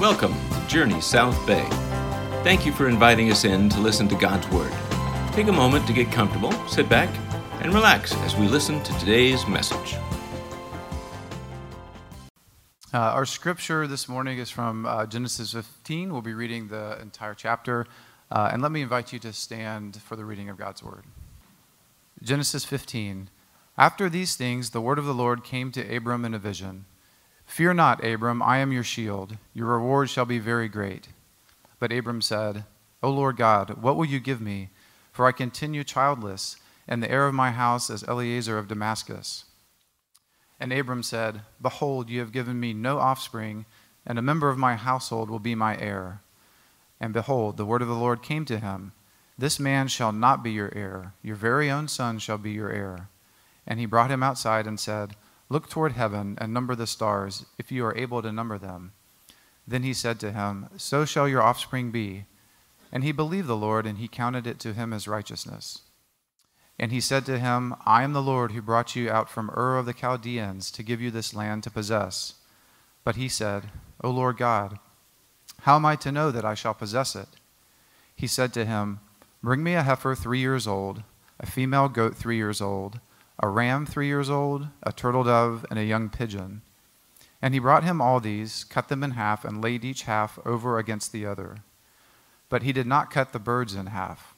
Welcome to Journey South Bay. Thank you for inviting us in to listen to God's Word. Take a moment to get comfortable, sit back, and relax as we listen to today's message. Uh, our scripture this morning is from uh, Genesis 15. We'll be reading the entire chapter. Uh, and let me invite you to stand for the reading of God's Word. Genesis 15. After these things, the word of the Lord came to Abram in a vision. Fear not, Abram, I am your shield. Your reward shall be very great. But Abram said, O Lord God, what will you give me? For I continue childless, and the heir of my house is Eliezer of Damascus. And Abram said, Behold, you have given me no offspring, and a member of my household will be my heir. And behold, the word of the Lord came to him This man shall not be your heir, your very own son shall be your heir. And he brought him outside and said, Look toward heaven and number the stars, if you are able to number them. Then he said to him, So shall your offspring be. And he believed the Lord, and he counted it to him as righteousness. And he said to him, I am the Lord who brought you out from Ur of the Chaldeans to give you this land to possess. But he said, O Lord God, how am I to know that I shall possess it? He said to him, Bring me a heifer three years old, a female goat three years old a ram three years old, a turtle dove, and a young pigeon. And he brought him all these, cut them in half, and laid each half over against the other. But he did not cut the birds in half.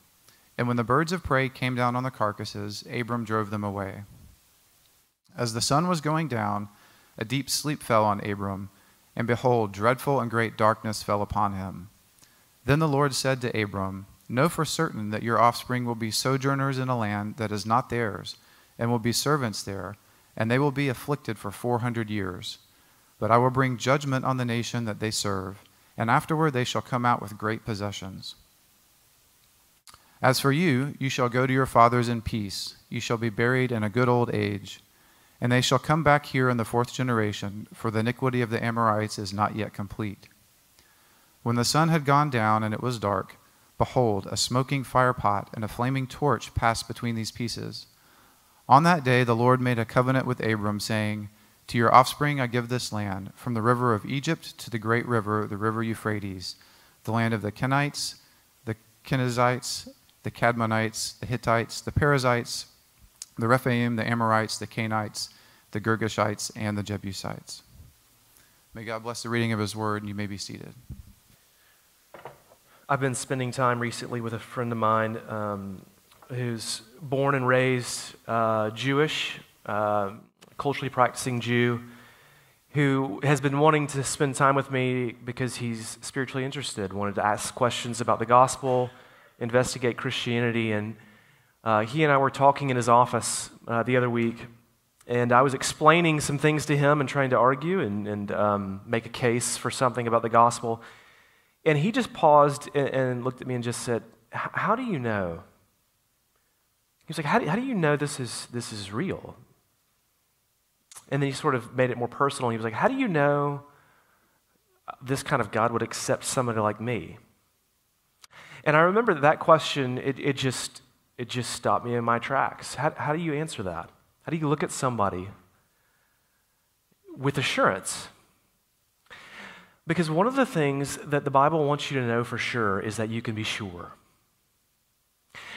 And when the birds of prey came down on the carcasses, Abram drove them away. As the sun was going down, a deep sleep fell on Abram, and behold, dreadful and great darkness fell upon him. Then the Lord said to Abram, Know for certain that your offspring will be sojourners in a land that is not theirs and will be servants there, and they will be afflicted for four hundred years. But I will bring judgment on the nation that they serve, and afterward they shall come out with great possessions. As for you, you shall go to your fathers in peace. You shall be buried in a good old age. And they shall come back here in the fourth generation, for the iniquity of the Amorites is not yet complete. When the sun had gone down and it was dark, behold, a smoking firepot and a flaming torch passed between these pieces. On that day, the Lord made a covenant with Abram, saying, To your offspring I give this land, from the river of Egypt to the great river, the river Euphrates, the land of the Kenites, the Kenizzites, the Cadmonites, the Hittites, the Perizzites, the Rephaim, the Amorites, the Canaanites, the Girgashites, and the Jebusites. May God bless the reading of his word, and you may be seated. I've been spending time recently with a friend of mine um, who's born and raised uh, Jewish, uh, culturally practicing Jew, who has been wanting to spend time with me because he's spiritually interested, wanted to ask questions about the gospel, investigate Christianity. And uh, he and I were talking in his office uh, the other week, and I was explaining some things to him and trying to argue and, and um, make a case for something about the gospel. And he just paused and, and looked at me and just said, How do you know? He's like, how do, how do you know this is, this is real? And then he sort of made it more personal. He was like, How do you know this kind of God would accept somebody like me? And I remember that question, it, it, just, it just stopped me in my tracks. How, how do you answer that? How do you look at somebody with assurance? Because one of the things that the Bible wants you to know for sure is that you can be sure.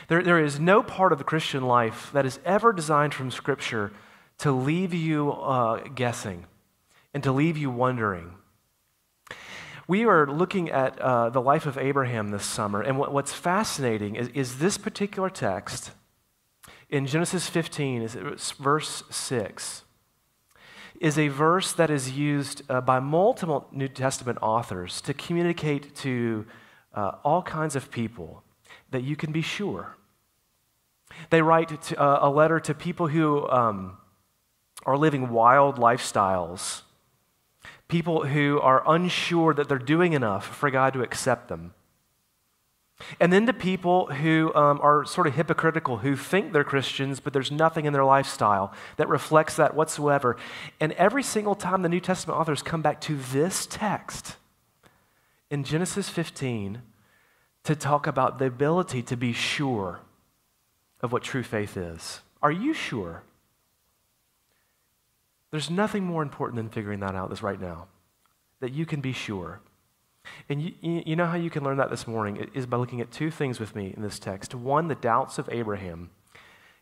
There, there is no part of the Christian life that is ever designed from Scripture to leave you uh, guessing and to leave you wondering. We are looking at uh, the life of Abraham this summer, and what, what's fascinating is, is this particular text in Genesis 15, is verse 6, is a verse that is used uh, by multiple New Testament authors to communicate to uh, all kinds of people that you can be sure. They write to, uh, a letter to people who um, are living wild lifestyles, people who are unsure that they're doing enough for God to accept them. And then to people who um, are sort of hypocritical, who think they're Christians, but there's nothing in their lifestyle that reflects that whatsoever. And every single time the New Testament authors come back to this text in Genesis 15 to talk about the ability to be sure of what true faith is. Are you sure? There's nothing more important than figuring that out this right now. That you can be sure. And you, you know how you can learn that this morning is by looking at two things with me in this text. One, the doubts of Abraham,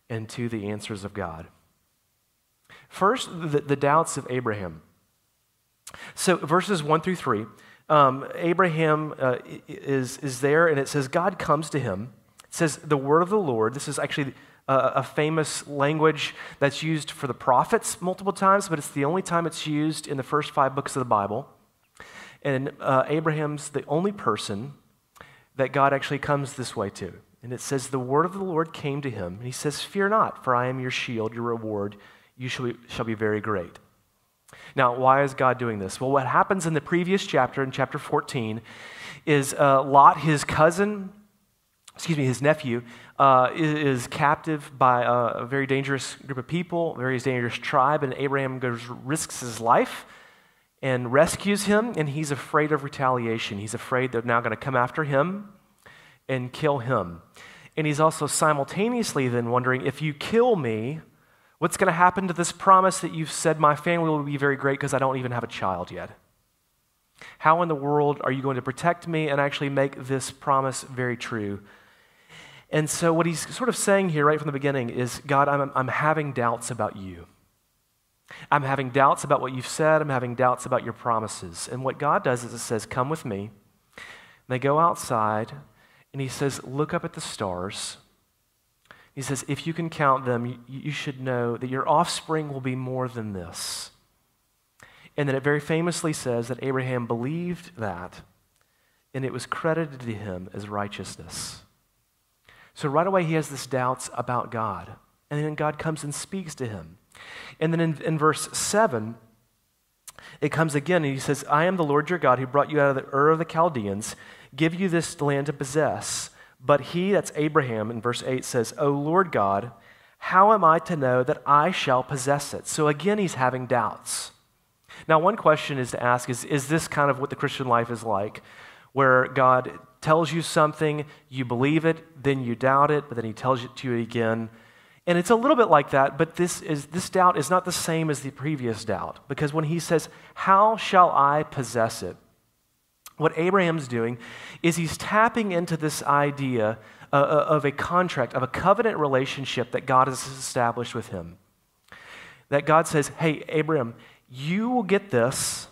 and two, the answers of God. First, the, the doubts of Abraham. So, verses 1 through 3, um, Abraham uh, is, is there, and it says, God comes to him. It says, the word of the Lord. This is actually a, a famous language that's used for the prophets multiple times, but it's the only time it's used in the first five books of the Bible. And uh, Abraham's the only person that God actually comes this way to. And it says, The word of the Lord came to him. And he says, Fear not, for I am your shield, your reward. You shall be, shall be very great. Now, why is God doing this? Well, what happens in the previous chapter, in chapter 14, is uh, Lot, his cousin, excuse me, his nephew, uh, is, captive by a, a, very dangerous group of people, a very dangerous tribe, and Abraham goes, risks his life and rescues him, and he's afraid of retaliation. He's afraid they're now going to come after him and kill him. And he's also simultaneously then wondering if you kill me, what's going to happen to this promise that you've said my family will be very great because I don't even have a child yet? How in the world are you going to protect me and actually make this promise very true? And so, what he's sort of saying here right from the beginning is God, I'm, I'm having doubts about you. I'm having doubts about what you've said. I'm having doubts about your promises. And what God does is it says, Come with me. And they go outside, and He says, Look up at the stars. He says, If you can count them, you, should know that your offspring will be more than this. And then it very famously says that Abraham believed that, and it was credited to him as righteousness. So right away, he has this doubts about God. And then God comes and speaks to him. And then in, in verse 7, it comes again and he says, I am the Lord your God who brought you out of the Ur of the Chaldeans, give you this land to possess. But he, that's Abraham, in verse 8 says, O Lord God, how am I to know that I shall possess it? So again, he's having doubts. Now, one question is to ask is, is this kind of what the Christian life is like, where God tells you something, you believe it, then you doubt it, but then he tells it to you again, and it's a little bit like that, but this, is, this doubt is not the same as the previous doubt. Because when he says, How shall I possess it? What Abraham's doing is he's tapping into this idea uh, uh, of a contract, of a covenant relationship that God has established with him. That God says, Hey, Abraham, you will get this,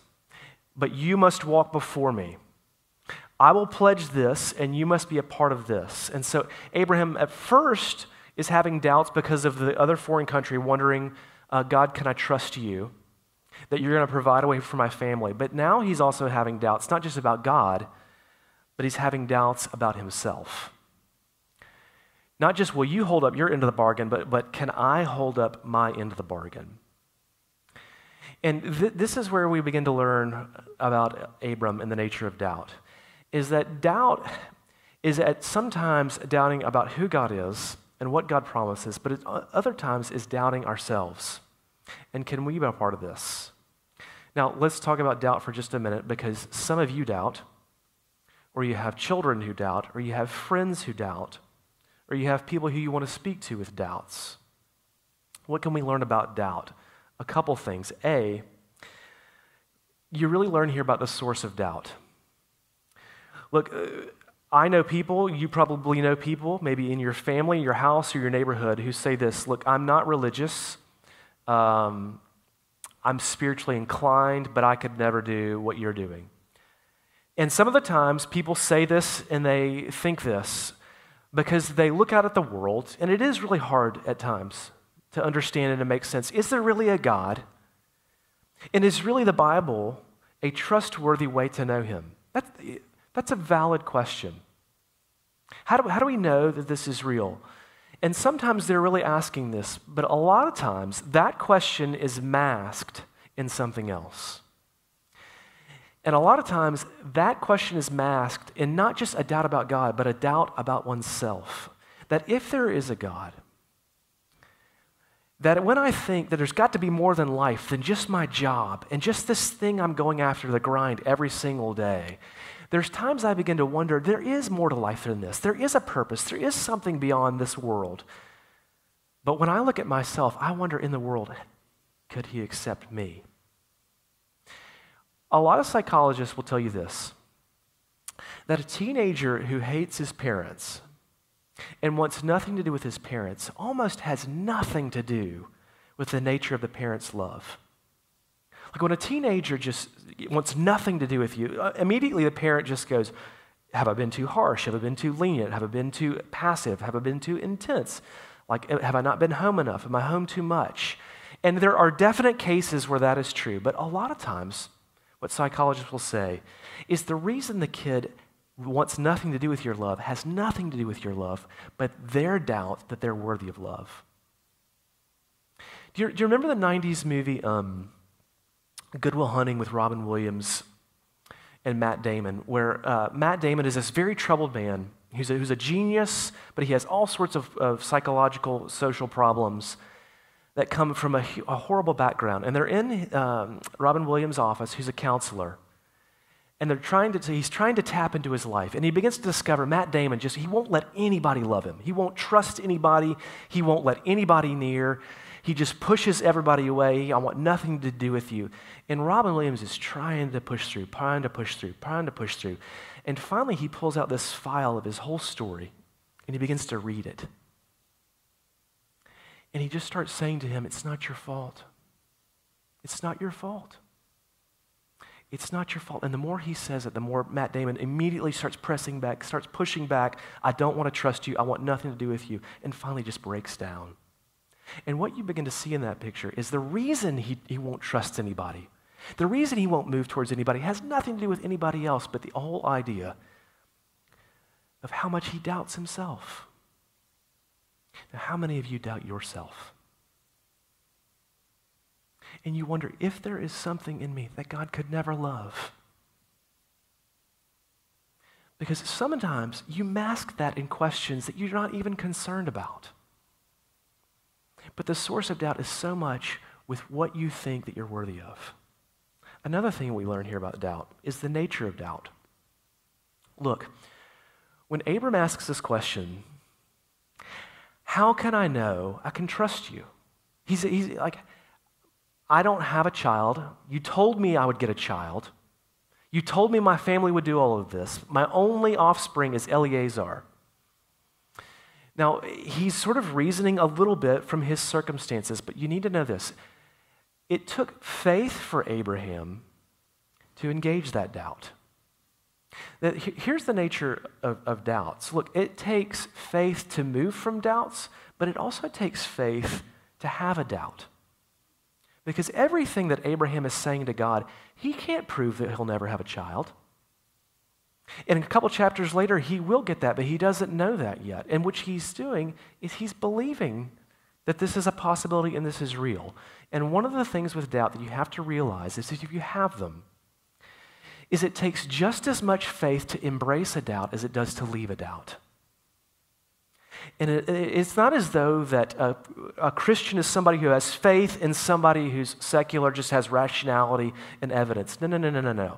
but you must walk before me. I will pledge this, and you must be a part of this. And so, Abraham, at first, is having doubts because of the other foreign country, wondering, uh, God, can I trust you? That you're going to provide a way for my family. But now he's also having doubts, not just about God, but he's having doubts about himself. Not just, will you hold up your end of the bargain, but, but can I hold up my end of the bargain? And th- this is where we begin to learn about Abram and the nature of doubt. Is that doubt is at sometimes doubting about who God is and what God promises, but it, other times is doubting ourselves. And can we be a part of this? Now, let's talk about doubt for just a minute because some of you doubt, or you have children who doubt, or you have friends who doubt, or you have people who you want to speak to with doubts. What can we learn about doubt? A couple things. A, you really learn here about the source of doubt. Look, uh, I know people, you probably know people, maybe in your family, your house, or your neighborhood, who say this Look, I'm not religious. Um, I'm spiritually inclined, but I could never do what you're doing. And some of the times people say this and they think this because they look out at the world, and it is really hard at times to understand and to make sense. Is there really a God? And is really the Bible a trustworthy way to know Him? That's, that's a valid question. How do, how do we know that this is real? And sometimes they're really asking this, but a lot of times that question is masked in something else. And a lot of times that question is masked in not just a doubt about God, but a doubt about oneself. That if there is a God, that when I think that there's got to be more than life than just my job and just this thing I'm going after the grind every single day, there's times I begin to wonder there is more to life than this. There is a purpose, there is something beyond this world. But when I look at myself, I wonder in the world, could he accept me? A lot of psychologists will tell you this that a teenager who hates his parents and wants nothing to do with his parents almost has nothing to do with the nature of the parent's love. Like when a teenager just wants nothing to do with you, uh, immediately the parent just goes, Have I been too harsh? Have I been too lenient? Have I been too passive? Have I been too intense? Like, have I not been home enough? Am I home too much? And there are definite cases where that is true, but a lot of times, what psychologists will say is the reason the kid wants nothing to do with your love has nothing to do with your love, but their doubt that they're worthy of love. Do you, do you remember the 90s movie um, Good Will Hunting with Robin Williams and Matt Damon, where uh, Matt Damon is this very troubled man who's a, who's a genius, but he has all sorts of, of psychological, social problems that come from a, a horrible background. And they're in um, Robin Williams' office, who's a counselor. And they're trying to, he's trying to tap into his life. And he begins to discover Matt Damon just, he won't let anybody love him. He won't trust anybody. He won't let anybody near. He just pushes everybody away. I want nothing to do with you. And Robin Williams is trying to push through, trying to push through, trying to push through. And finally, he pulls out this file of his whole story and he begins to read it. And he just starts saying to him, It's not your fault. It's not your fault. It's not your fault. And the more he says it, the more Matt Damon immediately starts pressing back, starts pushing back. I don't want to trust you. I want nothing to do with you. And finally just breaks down. And what you begin to see in that picture is the reason he, he won't trust anybody, the reason he won't move towards anybody has nothing to do with anybody else but the whole idea of how much he doubts himself. Now, how many of you doubt yourself? And you wonder if there is something in me that God could never love. Because sometimes you mask that in questions that you're not even concerned about. But the source of doubt is so much with what you think that you're worthy of. Another thing we learn here about doubt is the nature of doubt. Look, when Abram asks this question, how can I know I can trust you? He's, he's like, I don't have a child. You told me I would get a child. You told me my family would do all of this. My only offspring is Eliezer. Now, he's sort of reasoning a little bit from his circumstances, but you need to know this. It took faith for Abraham to engage that doubt. Here's the nature of, of doubts. Look, it takes faith to move from doubts, but it also takes faith to have a doubt. Because everything that Abraham is saying to God, he can't prove that he'll never have a child. And a couple chapters later, he will get that, but he doesn't know that yet. And what he's doing is he's believing that this is a possibility and this is real. And one of the things with doubt that you have to realize is that if you have them, is it takes just as much faith to embrace a doubt as it does to leave a doubt. And it, it's not as though that a, a, Christian is somebody who has faith and somebody who's secular just has rationality and evidence. No, no, no, no, no, no.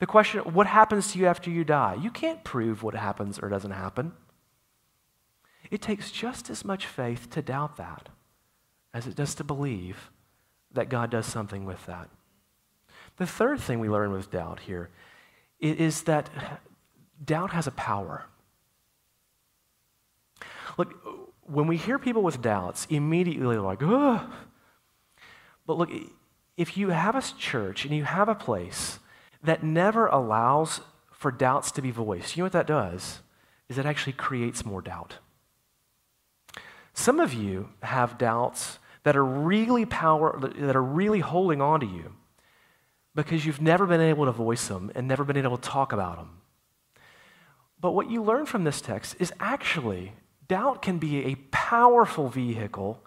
The question, what happens to you after you die? You can't prove what happens or doesn't happen. It takes just as much faith to doubt that as it does to believe that God does something with that. The third thing we learn with doubt here is that doubt has a power. Look, when we hear people with doubts, immediately they're like, ugh. But look, if you have a church and you have a place that never allows for doubts to be voiced, you know what that does? Is it actually creates more doubt. Some of you have doubts that are really power that are really holding on to you because you've never been able to voice them and never been able to talk about them. But what you learn from this text is actually doubt can be a powerful vehicle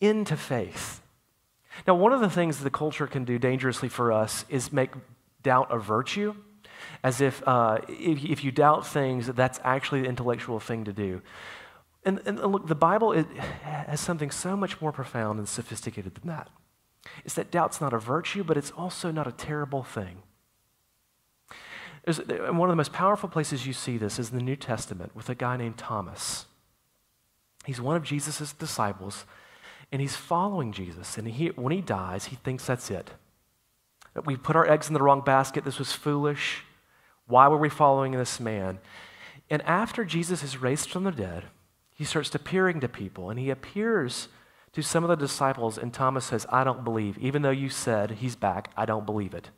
into faith. Now, one of the things the culture can do dangerously for us is make doubt a virtue, as if, uh, if, if, you doubt things, that's actually the intellectual thing to do. And, and look, the Bible has something so much more profound and sophisticated than that is that doubt's not a virtue, but it's also not a terrible thing. One of the most powerful places you see this is in the New Testament with a guy named Thomas. He's one of Jesus' disciples, and he's following Jesus. And he, when he dies, he thinks that's it. That we put our eggs in the wrong basket. This was foolish. Why were we following this man? And after Jesus is raised from the dead, he starts appearing to people, and he appears to some of the disciples, and Thomas says, I don't believe. Even though you said he's back, I don't believe it.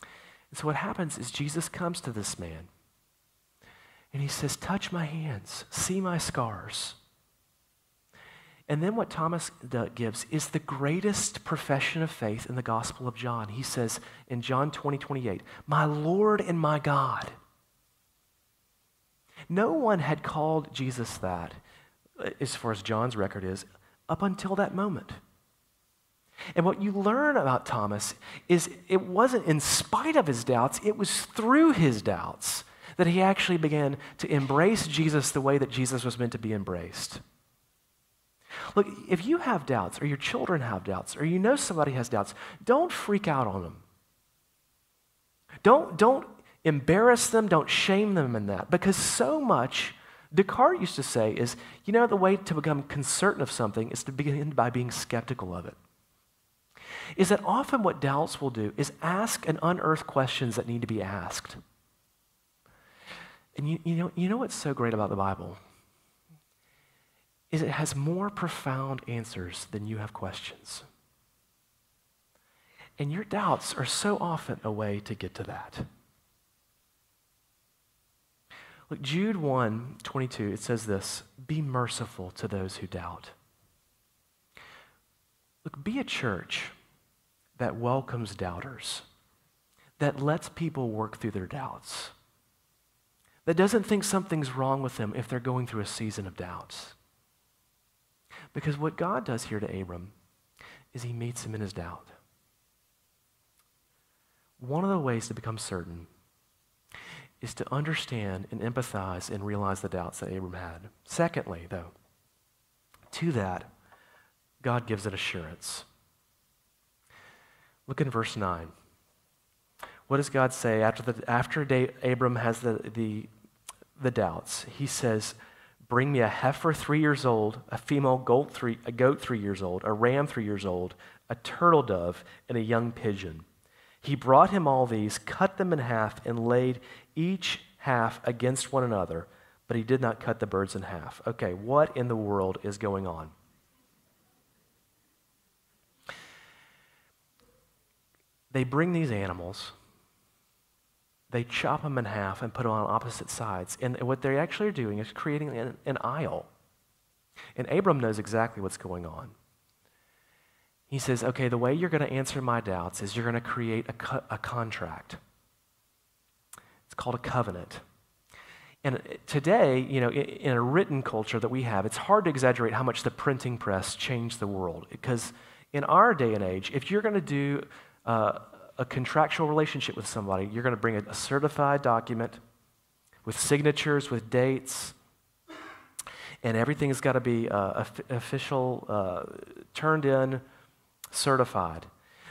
And so what happens is Jesus comes to this man, and he says, Touch my hands, see my scars. And then what Thomas gives is the greatest profession of faith in the Gospel of John. He says in John 20, 28, My Lord and my God. No one had called Jesus that, as far as John's record is, up until that moment. And what you learn about Thomas is it wasn't in spite of his doubts, it was through his doubts that he actually began to embrace Jesus the way that Jesus was meant to be embraced. Look, if you have doubts, or your children have doubts, or you know somebody has doubts, don't freak out on them. Don't, don't embarrass them, don't shame them in that, because so much, Descartes used to say, is you know, the way to become concerned of something is to begin by being skeptical of it. Is that often what doubts will do is ask and unearth questions that need to be asked. And you, you, know, you know what's so great about the Bible? Is it has more profound answers than you have questions. And your doubts are so often a way to get to that. Look, Jude 1 22, it says this Be merciful to those who doubt. Look, be a church that welcomes doubters, that lets people work through their doubts, that doesn't think something's wrong with them if they're going through a season of doubts. Because what God does here to Abram is he meets him in his doubt. One of the ways to become certain is to understand and empathize and realize the doubts that Abram had. Secondly, though, to that, God gives an assurance. Look in verse 9. What does God say after, the, after Abram has the, the, the doubts? He says, Bring me a heifer three years old, a female goat three, a goat three years old, a ram three years old, a turtle dove, and a young pigeon. He brought him all these, cut them in half, and laid each half against one another, but he did not cut the birds in half. Okay, what in the world is going on? They bring these animals they chop them in half and put them on opposite sides. And what they actually are doing is creating an, an aisle. And Abram knows exactly what's going on. He says, okay, the way you're going to answer my doubts is you're going to create a, co- a contract. It's called a covenant. And today, you know, in a written culture that we have, it's hard to exaggerate how much the printing press changed the world. Because in our day and age, if you're going to do uh, a contractual relationship with somebody, you're going to bring a, certified document with signatures, with dates, and everything has got to be uh, official, uh, turned in, certified.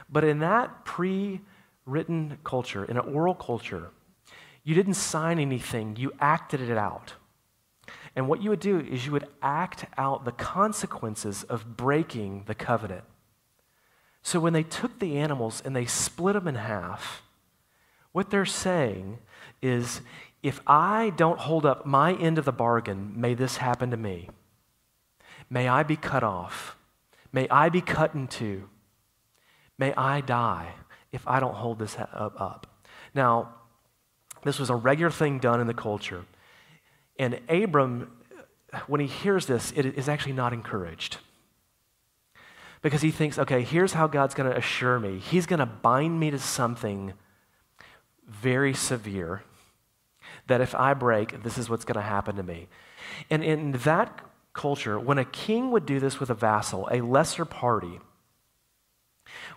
But in that pre written culture, in an oral culture, you didn't sign anything, you acted it out. And what you would do is you would act out the consequences of breaking the covenant. So when they took the animals and they split them in half, what they're saying is if I don't hold up my end of the bargain, may this happen to me. May I be cut off. May I be cut in two. May I die if I don't hold this up. Now, this was a regular thing done in the culture. And Abram, when he hears this, it is actually not encouraged because he thinks, okay, here's how God's going to assure me. He's going to bind me to something very severe that if I break, this is what's going to happen to me. And in that culture, when a king would do this with a vassal, a lesser party,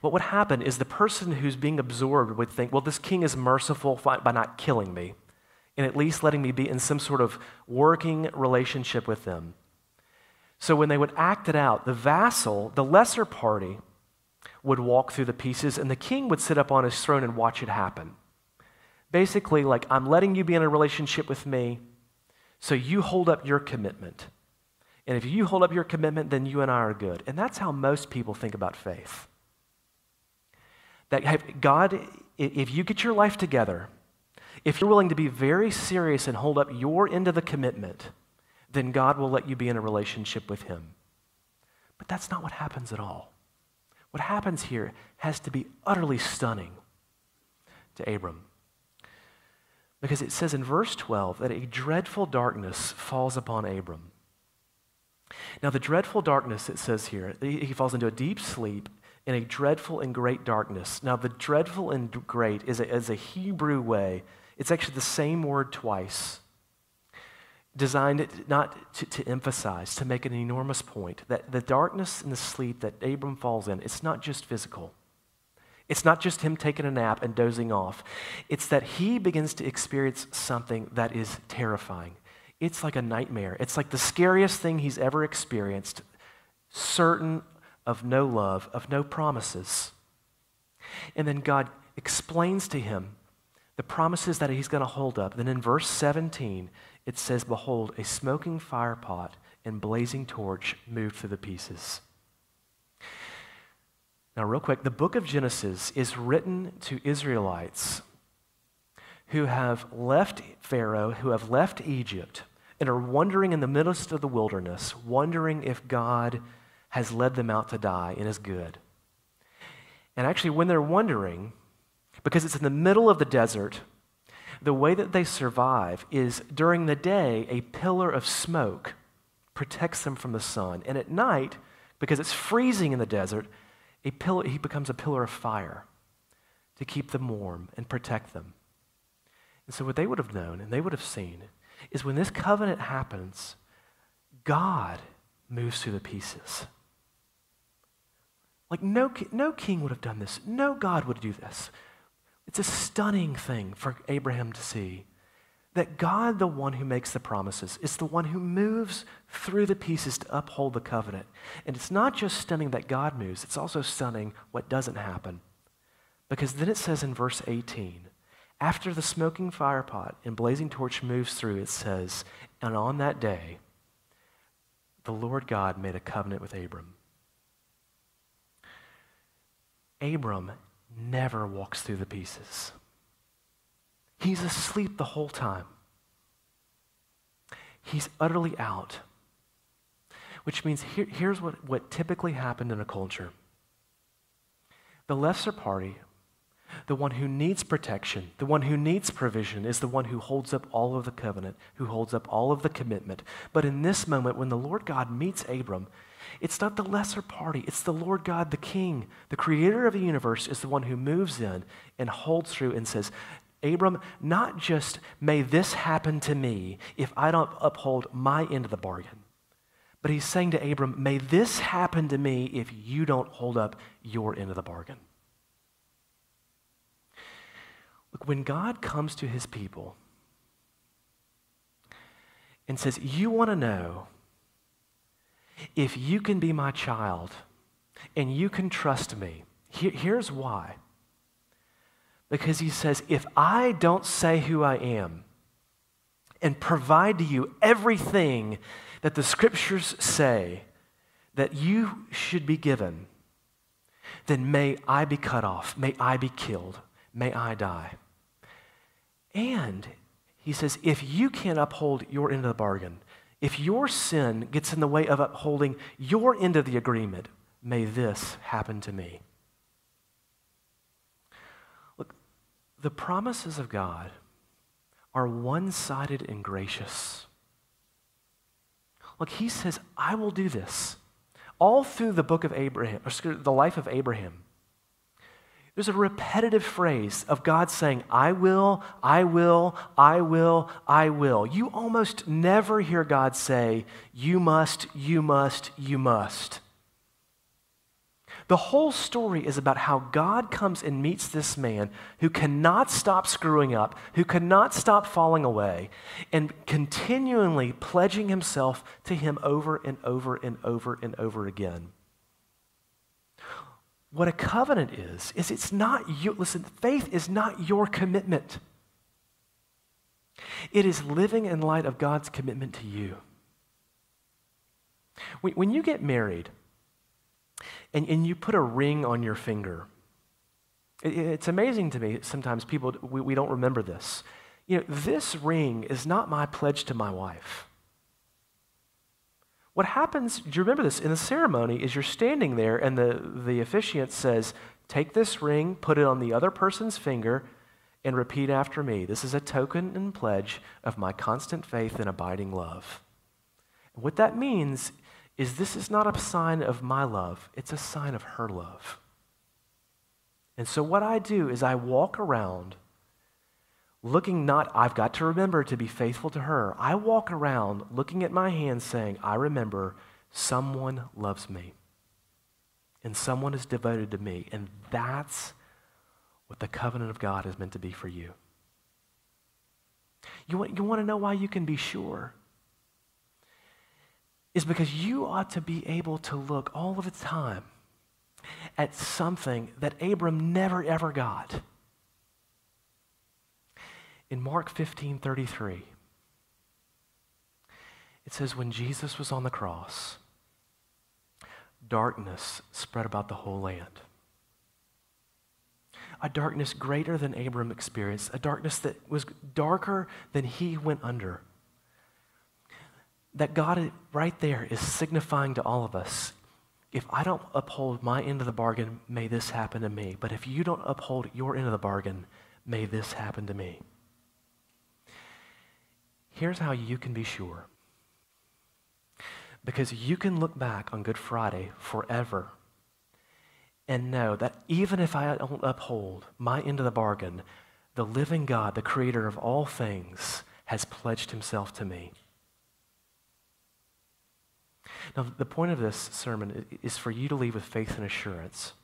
what would happen is the person who's being absorbed would think, well, this king is merciful by not killing me and at least letting me be in some sort of working relationship with them. So when they would act it out, the vassal, the lesser party, would walk through the pieces, and the king would sit up on his throne and watch it happen. Basically, like, I'm letting you be in a relationship with me, so you hold up your commitment. And if you hold up your commitment, then you and I are good. And that's how most people think about faith. That God, if you get your life together if you're willing to be very serious and hold up your end of the commitment, then God will let you be in a relationship with Him. But that's not what happens at all. What happens here has to be utterly stunning to Abram. Because it says in verse 12 that a dreadful darkness falls upon Abram. Now, the dreadful darkness, it says here, he falls into a deep sleep in a dreadful and great darkness. Now, the dreadful and great is a, is a Hebrew way, it's actually the same word twice, designed not to, to emphasize, to make an enormous point that the darkness and the sleep that Abram falls in, it's not just physical. It's not just him taking a nap and dozing off. It's that he begins to experience something that is terrifying. It's like a nightmare. It's like the scariest thing he's ever experienced, certain of no love, of no promises. And then God explains to him the promises that he's going to hold up. Then in verse 17, it says, Behold, a smoking firepot and blazing torch moved through the pieces. Now, real quick, the book of Genesis is written to Israelites who have left Pharaoh, who have left Egypt, and are wandering in the midst of the wilderness, wondering if God has led them out to die and is good. And actually, when they're wondering, because it's in the middle of the desert, the way that they survive is during the day, a pillar of smoke protects them from the sun. And at night, because it's freezing in the desert, a pillar, he becomes a pillar of fire to keep them warm and protect them. And so, what they would have known and they would have seen is when this covenant happens, God moves through the pieces. Like, no, no king would have done this. No God would do this. It's a stunning thing for Abraham to see that God, the one who makes the promises, is the one who moves through the pieces to uphold the covenant. And it's not just stunning that God moves, it's also stunning what doesn't happen. Because then it says in verse 18, after the smoking firepot and blazing torch moves through, it says, And on that day, the Lord God made a covenant with Abram. Abram never walks through the pieces. He's asleep the whole time. He's utterly out. Which means here, here's what, what typically happened in a culture the lesser party, the one who needs protection, the one who needs provision, is the one who holds up all of the covenant, who holds up all of the commitment. But in this moment, when the Lord God meets Abram, it's not the lesser party, it's the Lord God, the King, the creator of the universe, is the one who moves in and holds through and says, Abram, not just may this happen to me if I don't uphold my end of the bargain, but he's saying to Abram, may this happen to me if you don't hold up your end of the bargain. Look, when God comes to his people and says, You want to know if you can be my child and you can trust me, here's why because he says, If I don't say who I am and provide to you everything that the scriptures say that you should be given, then may I be cut off, may I be killed, may I die. And he says, if you can't uphold your end of the bargain, if your sin gets in the way of upholding your end of the agreement, may this happen to me. Look, the promises of God are one sided and gracious. Look, he says, I will do this. All through the book of Abraham, or the life of Abraham, there's a repetitive phrase of God saying, I will, I will, I will, I will. You almost never hear God say, You must, you must, you must. The whole story is about how God comes and meets this man who cannot stop screwing up, who cannot stop falling away, and continually pledging himself to him over and over and over and over again. What a covenant is, is it's not you. Listen, faith is not your commitment. It is living in light of God's commitment to you. When you get married, and, and you put a ring on your finger. It, it's amazing to me sometimes people, we, we don't remember this. you know, this ring is not my pledge to my wife. What happens, do you remember this? In the ceremony, is you're standing there and the, the officiant says, Take this ring, put it on the other person's finger, and repeat after me. This is a token and pledge of my constant faith and abiding love. What that means is this is not a sign of my love, it's a sign of her love. And so, what I do is I walk around looking not, I've got to remember to be faithful to her. I walk around looking at my hands saying, I remember someone loves me and someone is devoted to me. And that's what the covenant of God is meant to be for you. You want, you want to know why you can be sure? Is because you ought to be able to look all of the time at something that Abram never ever got. In Mark 15 33, it says, When Jesus was on the cross, darkness spread about the whole land. A darkness greater than Abram experienced, a darkness that was darker than he went under. That God, right there, is signifying to all of us if I don't uphold my end of the bargain, may this happen to me. But if you don't uphold your end of the bargain, may this happen to me. Here's how you can be sure. Because you can look back on Good Friday forever and know that even if I don't uphold my end of the bargain, the living God, the creator of all things, has pledged himself to me. Now, the point of this sermon is for you to leave with faith and assurance.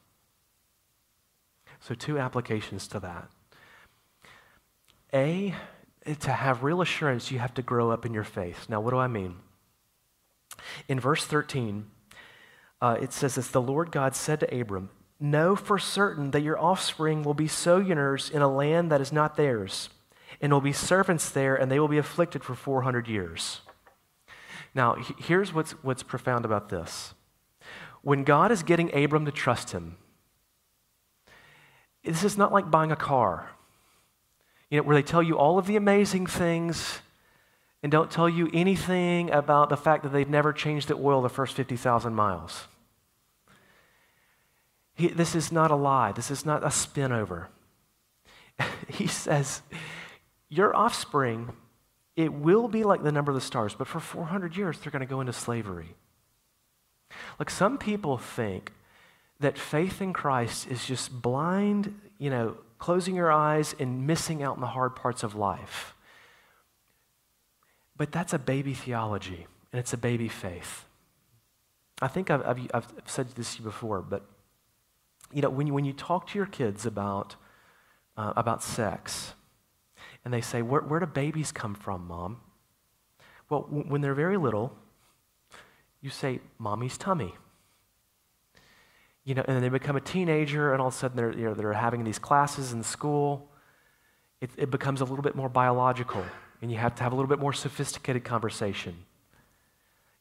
So, two applications to that. A, to have real assurance, you have to grow up in your faith. Now, what do I mean? In verse 13, uh, it says this The Lord God said to Abram, Know for certain that your offspring will be sojourners in a land that is not theirs, and will be servants there, and they will be afflicted for 400 years. Now, here's what's, what's profound about this. When God is getting Abram to trust him, this is not like buying a car you know, where they tell you all of the amazing things and don't tell you anything about the fact that they've never changed the oil the first 50,000 miles. He, this is not a lie. This is not a spin over. he says, Your offspring, it will be like the number of the stars, but for 400 years, they're going to go into slavery. Like some people think that faith in Christ is just blind, you know, closing your eyes and missing out on the hard parts of life. But that's a baby theology, and it's a baby faith. I think I've, I've, I've said this to you before, but you know, when you, when you talk to your kids about, uh, about sex, and they say, where, where do babies come from, mom? Well, w- when they're very little, you say, mommy's tummy you know, and then they become a teenager, and all of a sudden they're, you know, they're having these classes in school. It, it becomes a little bit more biological, and you have to have a little bit more sophisticated conversation.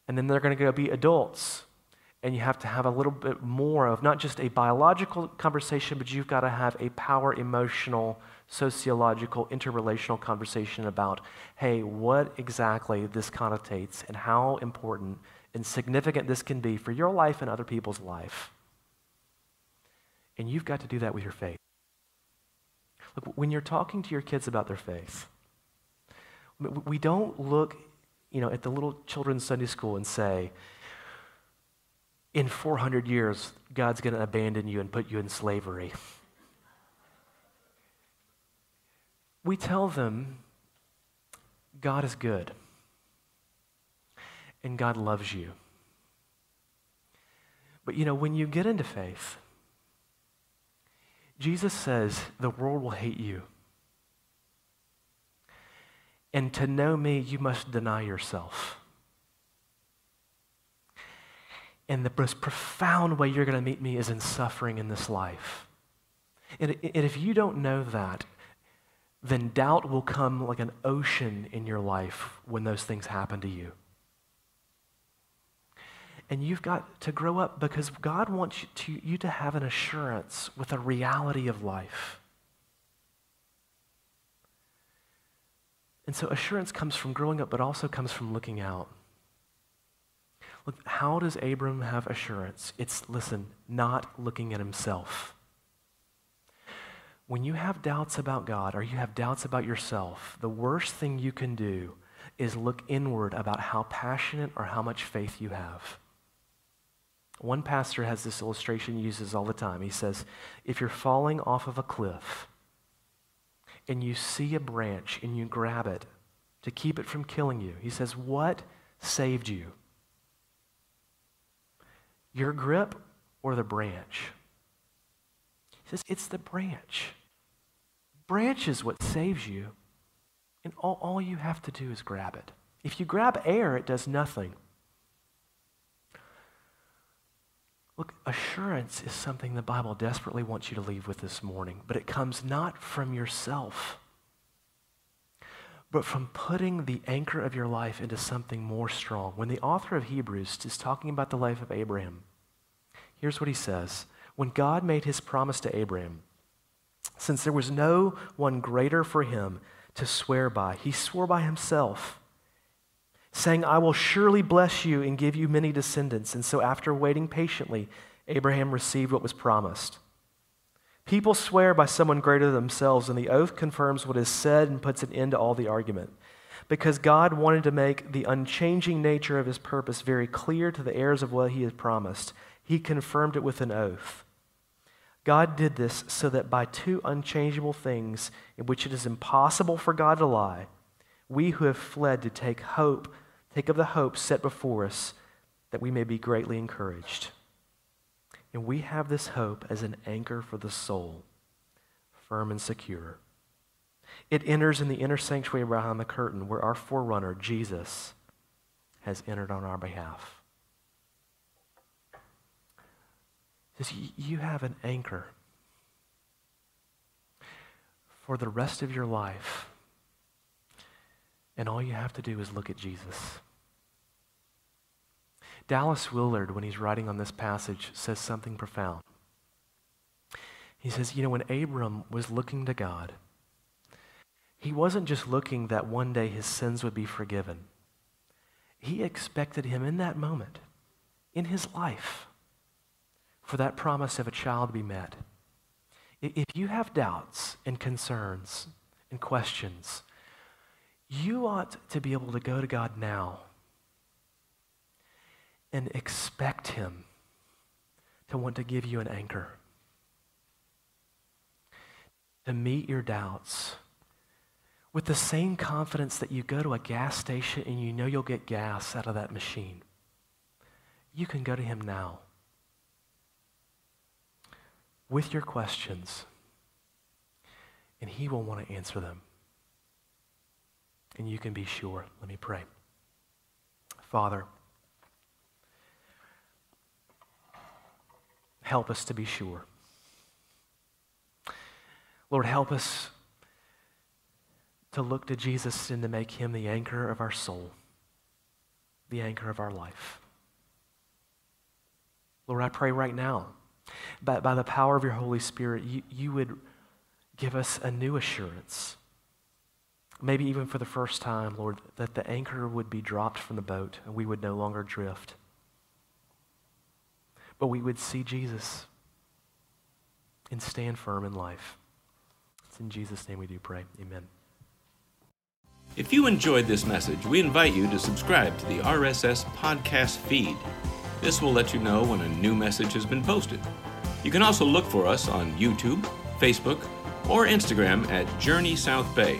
And then they're going to go be adults, and you have to have a little bit more of not just a biological conversation, but you've got to have a power emotional, sociological, interrelational conversation about, hey, what exactly this connotates and how important and significant this can be for your life and other people's life. And you've got to do that with your faith. Look, when you're talking to your kids about their faith, we don't look, you know, at the little children's Sunday school and say, in 400 years, God's going to abandon you and put you in slavery. We tell them God is good and God loves you. But you know, when you get into faith, Jesus says, The world will hate you. And to know me, you must deny yourself. And the most profound way you're going to meet me is in suffering in this life. And, if you don't know that, then doubt will come like an ocean in your life when those things happen to you. And you've got to grow up because God wants you to, you to have an assurance with a reality of life. And so assurance comes from growing up, but also comes from looking out. Look, how does Abram have assurance? It's, listen, not looking at himself. When you have doubts about God or you have doubts about yourself, the worst thing you can do is look inward about how passionate or how much faith you have. One pastor has this illustration he uses all the time. He says, if you're falling off of a cliff and you see a branch and you grab it to keep it from killing you, he says, what saved you? Your grip or the branch? He says, it's the branch. Branch is what saves you. And all, all you have to do is grab it. If you grab air, it does nothing. Look, assurance is something the Bible desperately wants you to leave with this morning, but it comes not from yourself, but from putting the anchor of your life into something more strong. When the author of Hebrews is talking about the life of Abraham, here's what he says When God made his promise to Abraham, since there was no one greater for him to swear by, he swore by himself saying, I will surely bless you and give you many descendants. And so, after waiting patiently, Abraham received what was promised. People swear by someone greater than themselves, and the oath confirms what is said and puts an end to all the argument. Because God wanted to make the unchanging nature of his purpose very clear to the heirs of what he had promised, he confirmed it with an oath. God did this so that by two unchangeable things in which it is impossible for God to lie, we who have fled to take hope Take of the hope set before us that we may be greatly encouraged. And we have this hope as an anchor for the soul, firm and secure. It enters in the inner sanctuary behind the curtain where our forerunner, Jesus, has entered on our behalf. Says you have an anchor for the rest of your life and all you have to do is look at Jesus. Dallas Willard, when he's writing on this passage, says something profound. He says, You know, when Abram was looking to God, he wasn't just looking that one day his sins would be forgiven. He expected him in that moment, in his life, for that promise of a child to be met. If you have doubts and concerns and questions, you ought to be able to go to God now and expect Him to want to give you an anchor, to meet your doubts with the same confidence that you go to a gas station and you know you'll get gas out of that machine. You can go to Him now with your questions, and He will want to answer them you can be sure. Let me pray. Father, help us to be sure. Lord, help us to look to Jesus and to make him the anchor of our soul, the anchor of our life. Lord, I pray right now, by, by the power of your Holy Spirit, you, you would give us a new assurance maybe even for the first time, Lord, that the anchor would be dropped from the boat and we would no longer drift. But we would see Jesus and stand firm in life. It's in Jesus' name we do pray. Amen. If you enjoyed this message, we invite you to subscribe to the RSS podcast feed. This will let you know when a new message has been posted. You can also look for us on YouTube, Facebook, or Instagram at Journey South Bay.